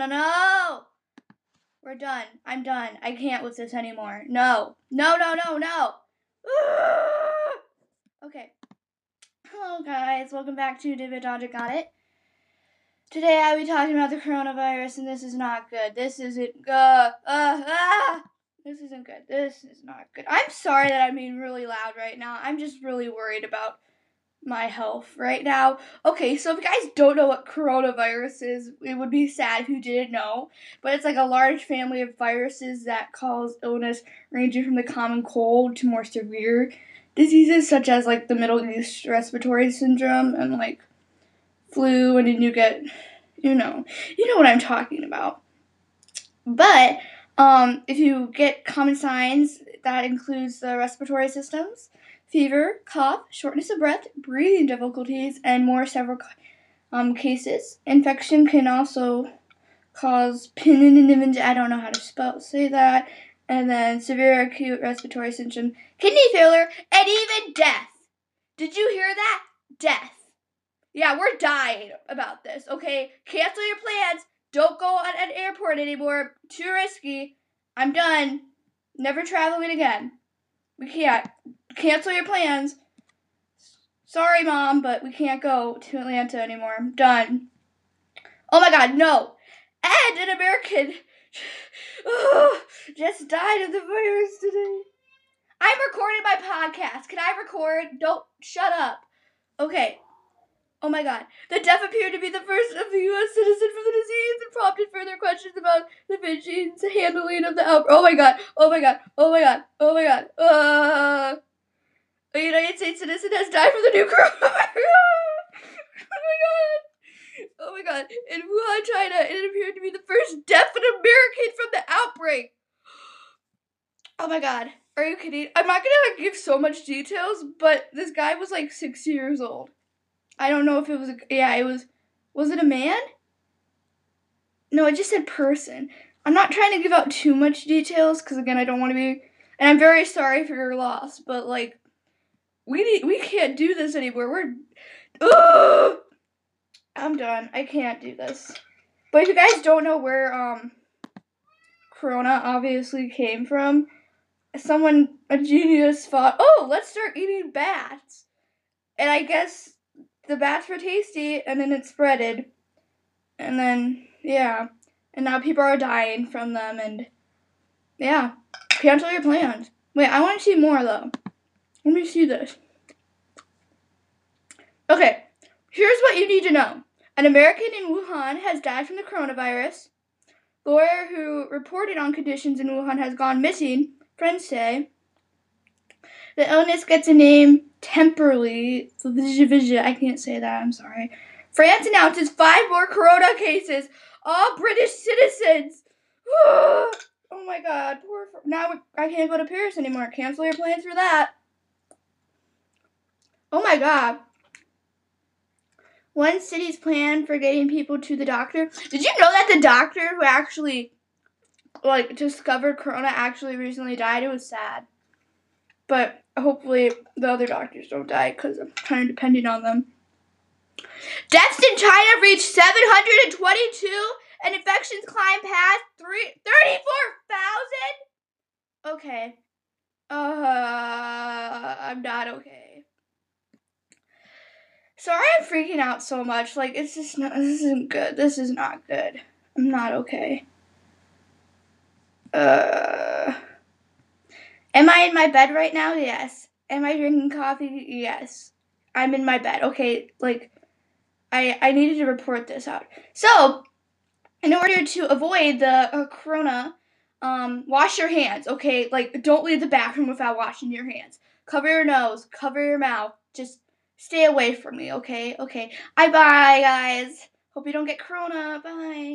no, no. We're done. I'm done. I can't with this anymore. No. No, no, no, no. okay. Hello, guys. Welcome back to David Dodger Got It. Today I'll be talking about the coronavirus, and this is not good. This isn't good. Uh, ah! This isn't good. This is not good. I'm sorry that I'm being really loud right now. I'm just really worried about my health right now. Okay, so if you guys don't know what coronavirus is, it would be sad if you didn't know. But it's like a large family of viruses that cause illness ranging from the common cold to more severe diseases such as like the Middle East respiratory syndrome and like flu and then you get you know, you know what I'm talking about. But um, if you get common signs, that includes the respiratory systems, fever, cough, shortness of breath, breathing difficulties, and more several um, cases. Infection can also cause pneumonia. I don't know how to spell say that. And then severe acute respiratory syndrome, kidney failure, and even death. Did you hear that? Death. Yeah, we're dying about this. Okay, cancel your plans. Don't go on an airport anymore. Too risky. I'm done. Never traveling again. We can't. Cancel your plans. Sorry, Mom, but we can't go to Atlanta anymore. I'm done. Oh my god, no. Ed, an American, just died of the virus today. I'm recording my podcast. Can I record? Don't shut up. Okay. Oh my god. The death appeared to be the first of the U.S. citizen for the disease and prompted further questions about the Fijians' handling of the outbreak. Oh my god. Oh my god. Oh my god. Oh my god. Uh, a United States citizen has died from the new coronavirus. oh my god. Oh my god. In Wuhan, China, it appeared to be the first death of an American from the outbreak. Oh my god. Are you kidding? I'm not gonna like, give so much details, but this guy was like six years old. I don't know if it was a yeah, it was was it a man? No, it just said person. I'm not trying to give out too much details cuz again, I don't want to be and I'm very sorry for your loss, but like we need we can't do this anymore. We're! I'm done. I can't do this. But if you guys don't know where um corona obviously came from, someone a genius thought, "Oh, let's start eating bats." And I guess the bats were tasty, and then it spreaded. And then, yeah. And now people are dying from them, and yeah. Cancel your plans. Wait, I want to see more, though. Let me see this. Okay, here's what you need to know. An American in Wuhan has died from the coronavirus. Lawyer who reported on conditions in Wuhan has gone missing, friends say. The illness gets a name temporarily. I can't say that, I'm sorry. France announces five more corona cases, all British citizens. oh my god, poor. Now I can't go to Paris anymore. Cancel your plans for that. Oh my god. One city's plan for getting people to the doctor. Did you know that the doctor who actually like discovered corona actually recently died? It was sad. But hopefully the other doctors don't die because I'm kind of depending on them. Deaths in China reached 722 and infections climbed past 34,000? Okay. Uh, I'm not okay. Freaking out so much. Like, it's just not, this isn't good. This is not good. I'm not okay. Uh, am I in my bed right now? Yes. Am I drinking coffee? Yes. I'm in my bed. Okay, like I I needed to report this out. So, in order to avoid the uh, corona, um, wash your hands. Okay, like don't leave the bathroom without washing your hands. Cover your nose. Cover your mouth. Just stay away from me. Okay. Okay. Bye bye, guys. Hope you don't get corona. Bye.